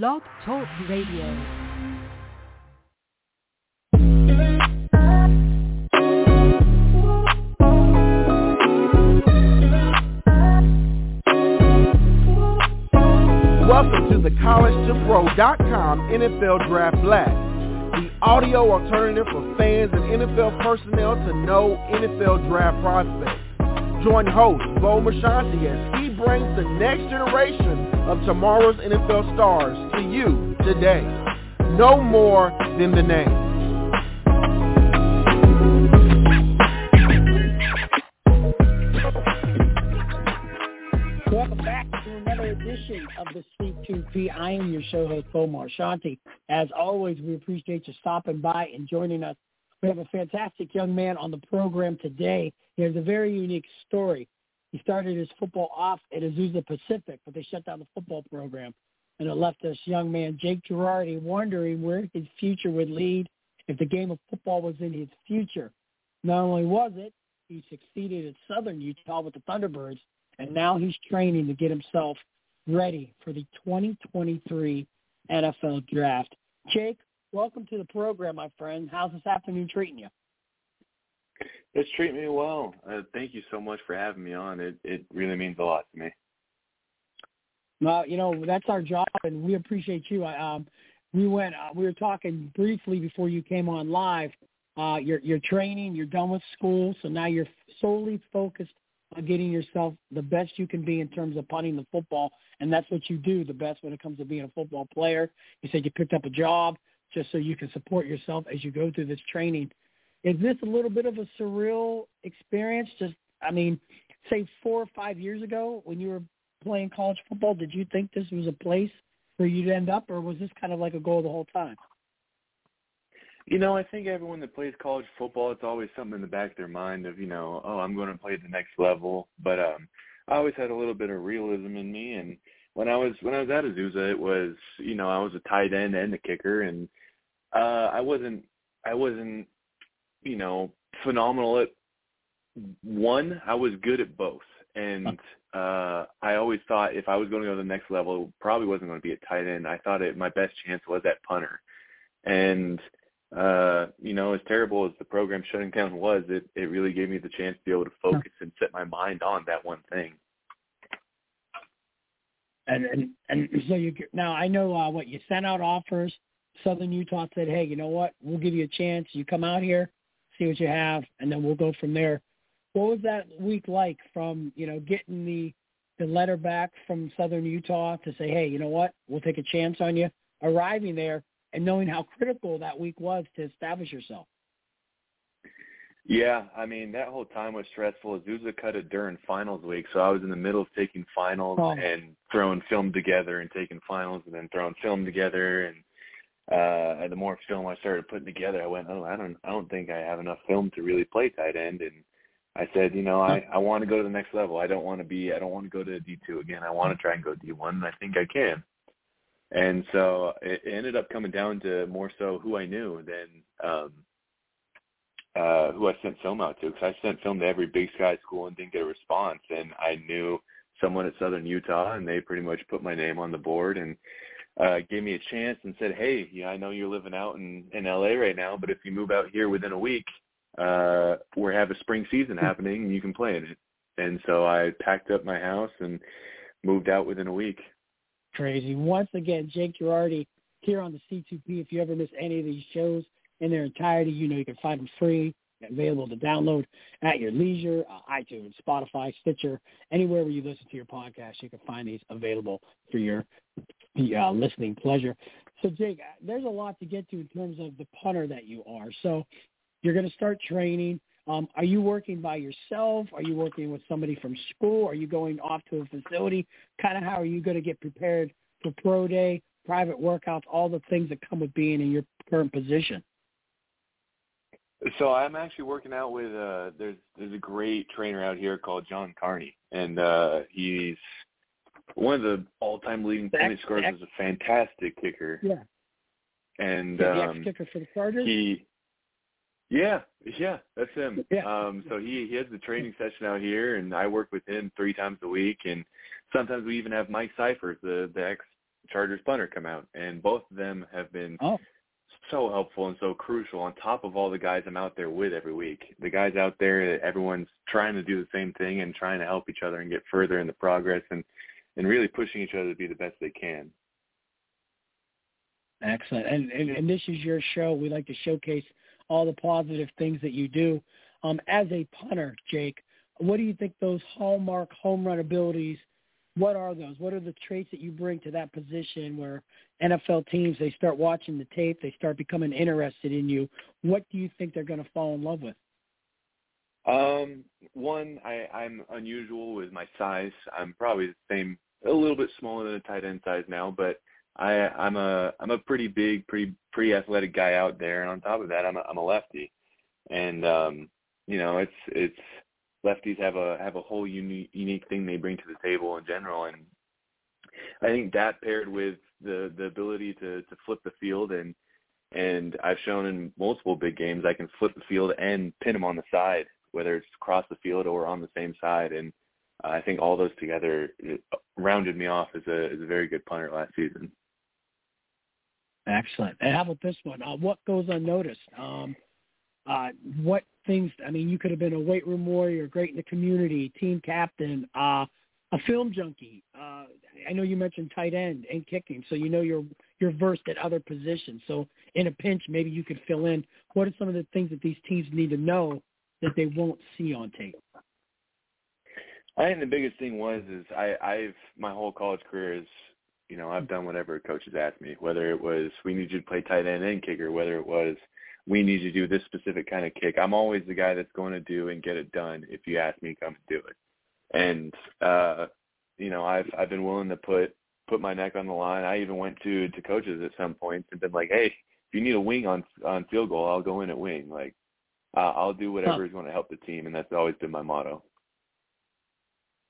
Blog Talk Radio. Welcome to the College2Pro.com NFL Draft Blast, the audio alternative for fans and NFL personnel to know NFL draft prospects. Join host Bo Marchionte as he brings the next generation of tomorrow's NFL stars to you today. Know more than the name. Welcome back to another edition of the C2P. I am your show host, Bo Marchionte. As always, we appreciate you stopping by and joining us. We have a fantastic young man on the program today. He has a very unique story. He started his football off at Azusa Pacific, but they shut down the football program. And it left this young man, Jake Gerardi, wondering where his future would lead if the game of football was in his future. Not only was it, he succeeded at Southern Utah with the Thunderbirds, and now he's training to get himself ready for the 2023 NFL Draft. Jake, welcome to the program, my friend. How's this afternoon treating you? It's treating me well. Uh, thank you so much for having me on. It it really means a lot to me. Well, you know that's our job, and we appreciate you. Um, we went. Uh, we were talking briefly before you came on live. Uh, you're you're training. You're done with school, so now you're solely focused on getting yourself the best you can be in terms of punting the football, and that's what you do the best when it comes to being a football player. You said you picked up a job just so you can support yourself as you go through this training. Is this a little bit of a surreal experience? Just, I mean, say four or five years ago when you were playing college football, did you think this was a place where you'd end up, or was this kind of like a goal the whole time? You know, I think everyone that plays college football, it's always something in the back of their mind of, you know, oh, I'm going to play at the next level. But um, I always had a little bit of realism in me, and when I was when I was at Azusa, it was, you know, I was a tight end and a kicker, and uh, I wasn't I wasn't you know, phenomenal at one. I was good at both. And uh I always thought if I was going to go to the next level, it probably wasn't going to be a tight end. I thought it my best chance was at punter. And uh, you know, as terrible as the program shutting down was, it it really gave me the chance to be able to focus and set my mind on that one thing. And and and so you now I know uh, what you sent out offers. Southern Utah said, "Hey, you know what? We'll give you a chance. You come out here, see what you have, and then we'll go from there." What was that week like from you know getting the the letter back from Southern Utah to say, "Hey, you know what? We'll take a chance on you." Arriving there and knowing how critical that week was to establish yourself. Yeah, I mean that whole time was stressful. Azusa cut it during finals week, so I was in the middle of taking finals Oh. and throwing film together and taking finals and then throwing film together and uh the more film I started putting together, I went, oh, I don't, I don't think I have enough film to really play tight end. And I said, you know, I, I want to go to the next level. I don't want to be, I don't want to go to D two again. I want to try and go D one, and I think I can. And so it, it ended up coming down to more so who I knew than um uh who I sent film out to. Because I sent film to every Big Sky school and didn't get a response. And I knew someone at Southern Utah, and they pretty much put my name on the board and uh gave me a chance and said, "Hey, yeah, I know you're living out in in LA right now, but if you move out here within a week, uh we have a spring season happening and you can play in it." And so I packed up my house and moved out within a week. Crazy. Once again, Jake Gerardi here on the C2P. If you ever miss any of these shows in their entirety, you know you can find them free, available to download at your leisure, uh, iTunes, Spotify, Stitcher, anywhere where you listen to your podcast. You can find these available for your uh, listening pleasure. So, Jake, uh, there's a lot to get to in terms of the punter that you are. So, you're going to start training. Um, are you working by yourself? Are you working with somebody from school? Are you going off to a facility? Kind of how are you going to get prepared for pro day, private workouts, all the things that come with being in your current position? So I'm actually working out with uh there's there's a great trainer out here called John Carney and uh he's one of the all time leading The point ex- scorers ex- is a fantastic kicker. Yeah. And the um ex-kicker for the Chargers? he Yeah, yeah, that's him. Yeah. Um so he he has the training session out here and I work with him three times a week and sometimes we even have Mike Scifres, the the ex Chargers punter come out, and both of them have been oh. So helpful and so crucial. On top of all the guys I'm out there with every week, the guys out there, everyone's trying to do the same thing and trying to help each other and get further in the progress and and really pushing each other to be the best they can. Excellent. And, and, and this is your show. We like to showcase all the positive things that you do. Um, as a punter, Jake, what do you think those hallmark home run abilities? What are those? What are the traits that you bring to that position where NFL teams they start watching the tape, they start becoming interested in you? What do you think they're going to fall in love with? Um, one, I, I'm unusual with my size. I'm probably the same, a little bit smaller than a tight end size now, but I I'm a I'm a pretty big, pretty pretty athletic guy out there, and on top of that, I'm a, I'm a lefty, and um, you know, it's it's lefties have a have a whole unique unique thing they bring to the table in general, and I think that paired with the the ability to to flip the field and and I've shown in multiple big games I can flip the field and pin them on the side, whether it's across the field or on the same side, and I think all those together rounded me off as a as a very good punter last season. Excellent. And how about this one? Uh, what goes unnoticed? Um, uh, what things? I mean, you could have been a weight room warrior, great in the community, team captain, uh, a film junkie. Uh, I know you mentioned tight end and kicking, so you know you're you're versed at other positions. So in a pinch, maybe you could fill in. What are some of the things that these teams need to know that they won't see on tape? I think the biggest thing was is I, I've my whole college career is you know, I've done whatever coaches asked me, whether it was we need you to play tight end and kicker, whether it was we need you to do this specific kind of kick. I'm always the guy that's going to do and get it done if you ask me to come and do it. And uh, you know, I've I've been willing to put put my neck on the line. I even went to to coaches at some points and been like, hey, if you need a wing on on field goal, I'll go in at wing. Like, uh, I'll do whatever huh. is going to help the team, and that's always been my motto.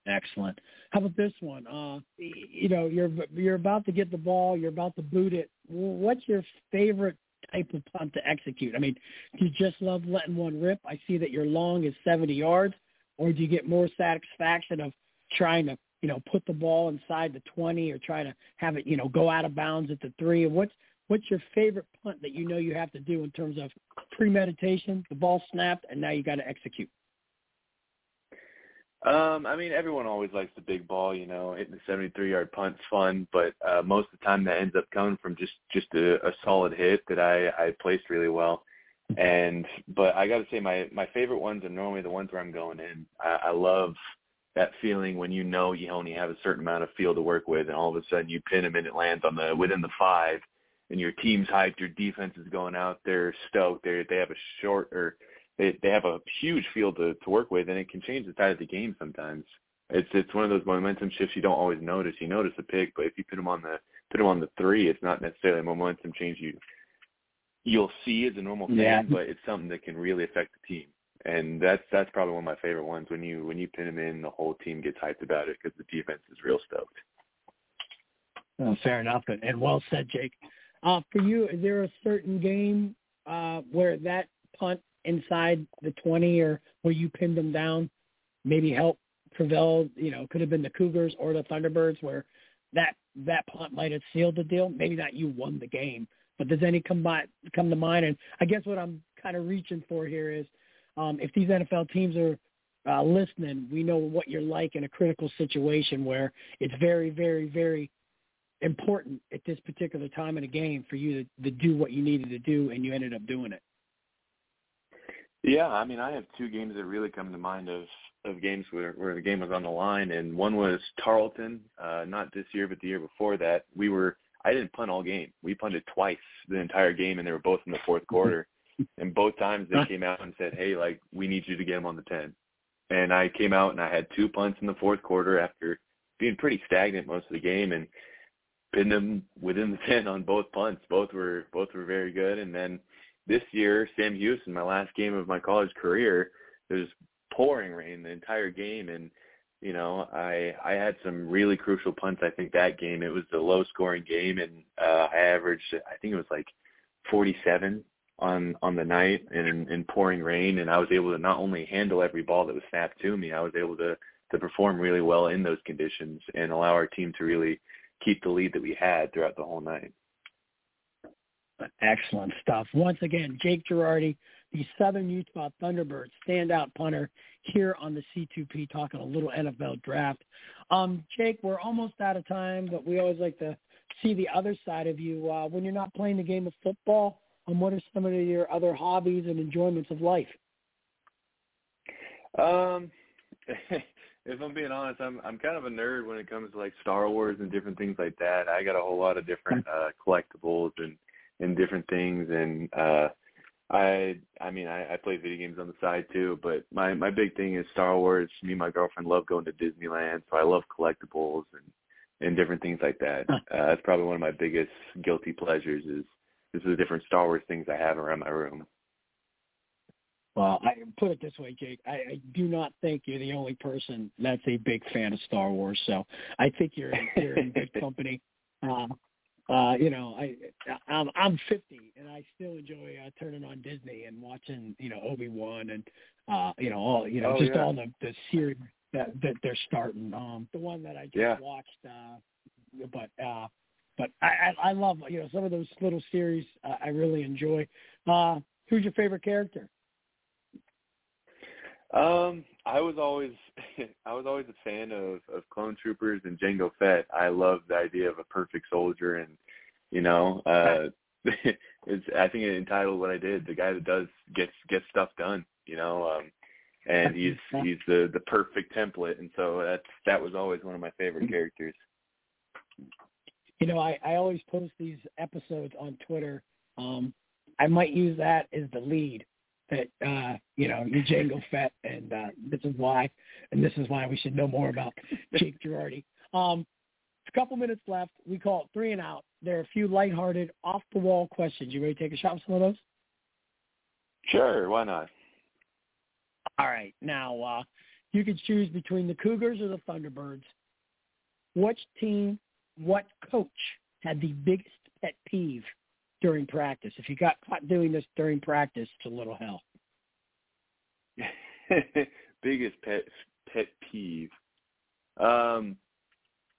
Excellent. How about this one? Uh, you know, you're you're about to get the ball, you're about to boot it. What's your favorite type of punt to execute? I mean, do you just love letting one rip? I see that your long is 70 yards, or do you get more satisfaction of trying to, you know, put the ball inside the 20 or try to have it, you know, go out of bounds at the three? What's what's your favorite punt that you know you have to do in terms of premeditation, the ball snapped, and now you got to execute? Um, I mean, everyone always likes the big ball. You know, hitting the 73-yard punt's fun, but uh, most of the time that ends up coming from just just a, a solid hit that I I placed really well. And but I got to say, my my favorite ones are normally the ones where I'm going in. I, I love that feeling when you know you only have a certain amount of field to work with, and all of a sudden you pin them and it lands on the within the five, and your team's hyped, your defense is going out, they're stoked, they they have a short or they they have a huge field to to work with, and it can change the tide of the game sometimes. It's it's one of those momentum shifts you don't always notice. You notice a pick, but if you put them on the put them on the three, it's not necessarily a momentum change you you'll see as a normal fan, yeah. but it's something that can really affect the team. And that's that's probably one of my favorite ones when you when you pin them in, the whole team gets hyped about it because the defense is real stoked. Well, fair enough, and well said, Jake. Uh, for you, is there a certain game uh, where that punt inside the 20 or where you pinned them down, maybe help prevail, you know, could have been the Cougars or the Thunderbirds where that that punt might have sealed the deal. Maybe not you won the game, but does any come by come to mind? And I guess what I'm kind of reaching for here is um, if these NFL teams are uh, listening, we know what you're like in a critical situation where it's very, very, very important at this particular time in a game for you to, to do what you needed to do, and you ended up doing it. Yeah, I mean, I have two games that really come to mind of of games where where the game was on the line, and one was Tarleton, uh, not this year, but the year before that. We were I didn't punt all game. We punted twice the entire game, and they were both in the fourth quarter. and both times they came out and said, "Hey, like we need you to get them on the ten." And I came out and I had two punts in the fourth quarter after being pretty stagnant most of the game, and pinned them within the ten on both punts. Both were both were very good, and then this year, Sam Houston, my last game of my college career, it was pouring rain the entire game, and you know, I I had some really crucial punts. I think that game it was a low scoring game, and uh, I averaged I think it was like 47 on on the night in in pouring rain, and I was able to not only handle every ball that was snapped to me, I was able to to perform really well in those conditions and allow our team to really keep the lead that we had throughout the whole night. Excellent stuff. Once again, Jake Gerardi, the Southern Utah Thunderbirds standout punter here on the C2P talking a little NFL draft. Um, Jake, we're almost out of time, but we always like to see the other side of you. Uh, when you're not playing the game of football, um, what are some of your other hobbies and enjoyments of life? Um, if I'm being honest, I'm I'm kind of a nerd when it comes to like Star Wars and different things like that. I got a whole lot of different uh collectibles and and different things and uh I I mean I, I play video games on the side too, but my my big thing is Star Wars. Me and my girlfriend love going to Disneyland, so I love collectibles and and different things like that. Uh, that's probably one of my biggest guilty pleasures is is the different Star Wars things I have around my room. Well, I put it this way, Jake. I, I do not think you're the only person that's a big fan of Star Wars. So I think you're you're in good company. Uh, uh, you know, I I'm I'm 50 and I still enjoy uh, turning on Disney and watching you know Obi Wan and uh, you know all you know oh, just yeah. all the the series that that they're starting. Um, the one that I just Yeah. watched, uh, but uh, but I, I I love you know some of those little series uh, I really enjoy. Uh, who's your favorite character? Um, I was always I was always a fan of of Clone Troopers and Jango Fett. I love the idea of a perfect soldier, and you know, uh, it's I think it entitled what I did. The guy that does gets gets stuff done. You know, um, and he's he's the the perfect template, and so that's that was always one of my favorite characters. You know, I, I always post these episodes on Twitter. Um, I might use that as the lead that uh, you know, you Jango Fett and uh, this is why and this is why we should know more about Jake Gerardi. Um a couple minutes left. We call it three and out. There are a few lighthearted, off the wall questions. You ready to take a shot with some of those? Sure, why not? All right. Now, uh, you could choose between the Cougars or the Thunderbirds. Which team, what coach had the biggest pet peeve during practice? If you got caught doing this during practice, it's a little hell. biggest pet pet peeve. Um,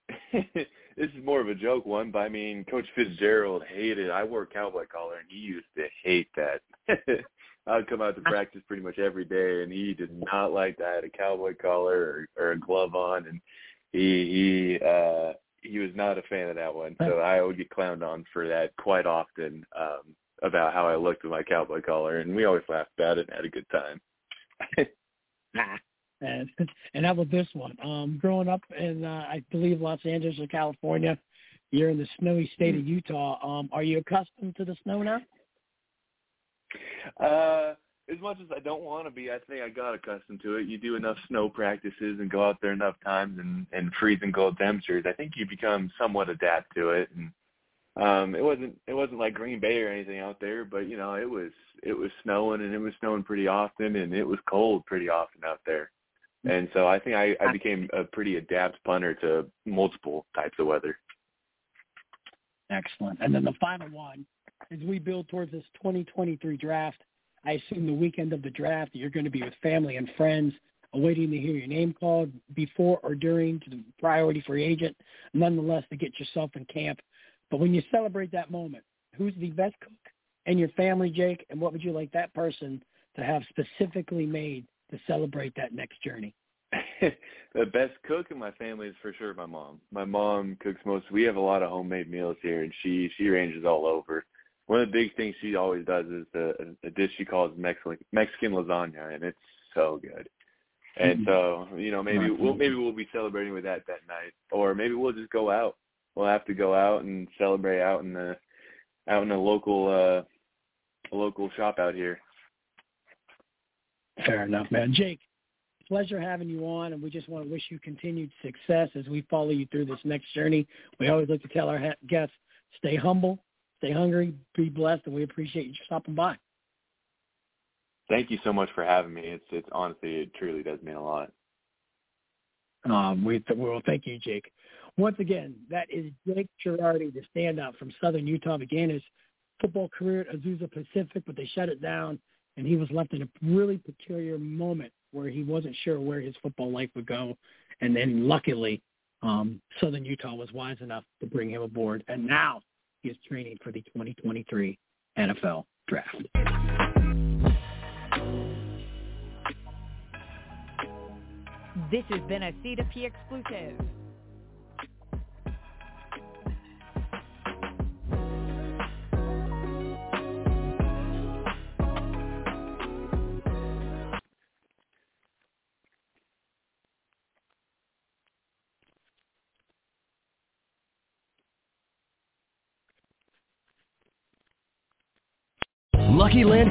this is more of a joke one, but I mean, Coach Fitzgerald hated. I wore a cowboy collar, and he used to hate that. I'd come out to practice pretty much every day, and he did not like that I had a cowboy collar or, or a glove on, and he he uh he was not a fan of that one. So I would get clowned on for that quite often um about how I looked with my cowboy collar, and we always laughed about it and had a good time. Nah. And and how about this one? Um, growing up in uh, I believe Los Angeles or California, you're in the snowy state of Utah. Um, are you accustomed to the snow now? Uh, as much as I don't want to be, I think I got accustomed to it. You do enough snow practices and go out there enough times and and freezing cold temperatures. I think you become somewhat adapt to it. And um, it wasn't it wasn't like Green Bay or anything out there, but you know it was it was snowing and it was snowing pretty often and it was cold pretty often out there. And so I think I, I became a pretty adept punter to multiple types of weather. Excellent. And then the final one, as we build towards this 2023 draft, I assume the weekend of the draft you're going to be with family and friends, awaiting to hear your name called before or during to the priority free agent, nonetheless to get yourself in camp. But when you celebrate that moment, who's the best cook in your family, Jake, and what would you like that person to have specifically made to celebrate that next journey? the best cook in my family is for sure my mom. My mom cooks most. We have a lot of homemade meals here, and she she ranges all over. One of the big things she always does is a, a dish she calls Mexican Mexican lasagna, and it's so good. And so you know maybe we'll maybe we'll be celebrating with that that night, or maybe we'll just go out. We'll have to go out and celebrate out in the out in a local uh local shop out here. Fair enough, man. Jake, pleasure having you on, and we just want to wish you continued success as we follow you through this next journey. We always like to tell our guests, stay humble, stay hungry, be blessed, and we appreciate you stopping by. Thank you so much for having me. It's it's honestly it truly does mean a lot. Um, we th- well, thank you, Jake. Once again, that is Jake Gerardi, the standout from Southern Utah. Began his football career at Azusa Pacific, but they shut it down, and he was left in a really peculiar moment where he wasn't sure where his football life would go. And then, luckily, um, Southern Utah was wise enough to bring him aboard, and now is training for the 2023 NFL Draft. This has been a C2P exclusive.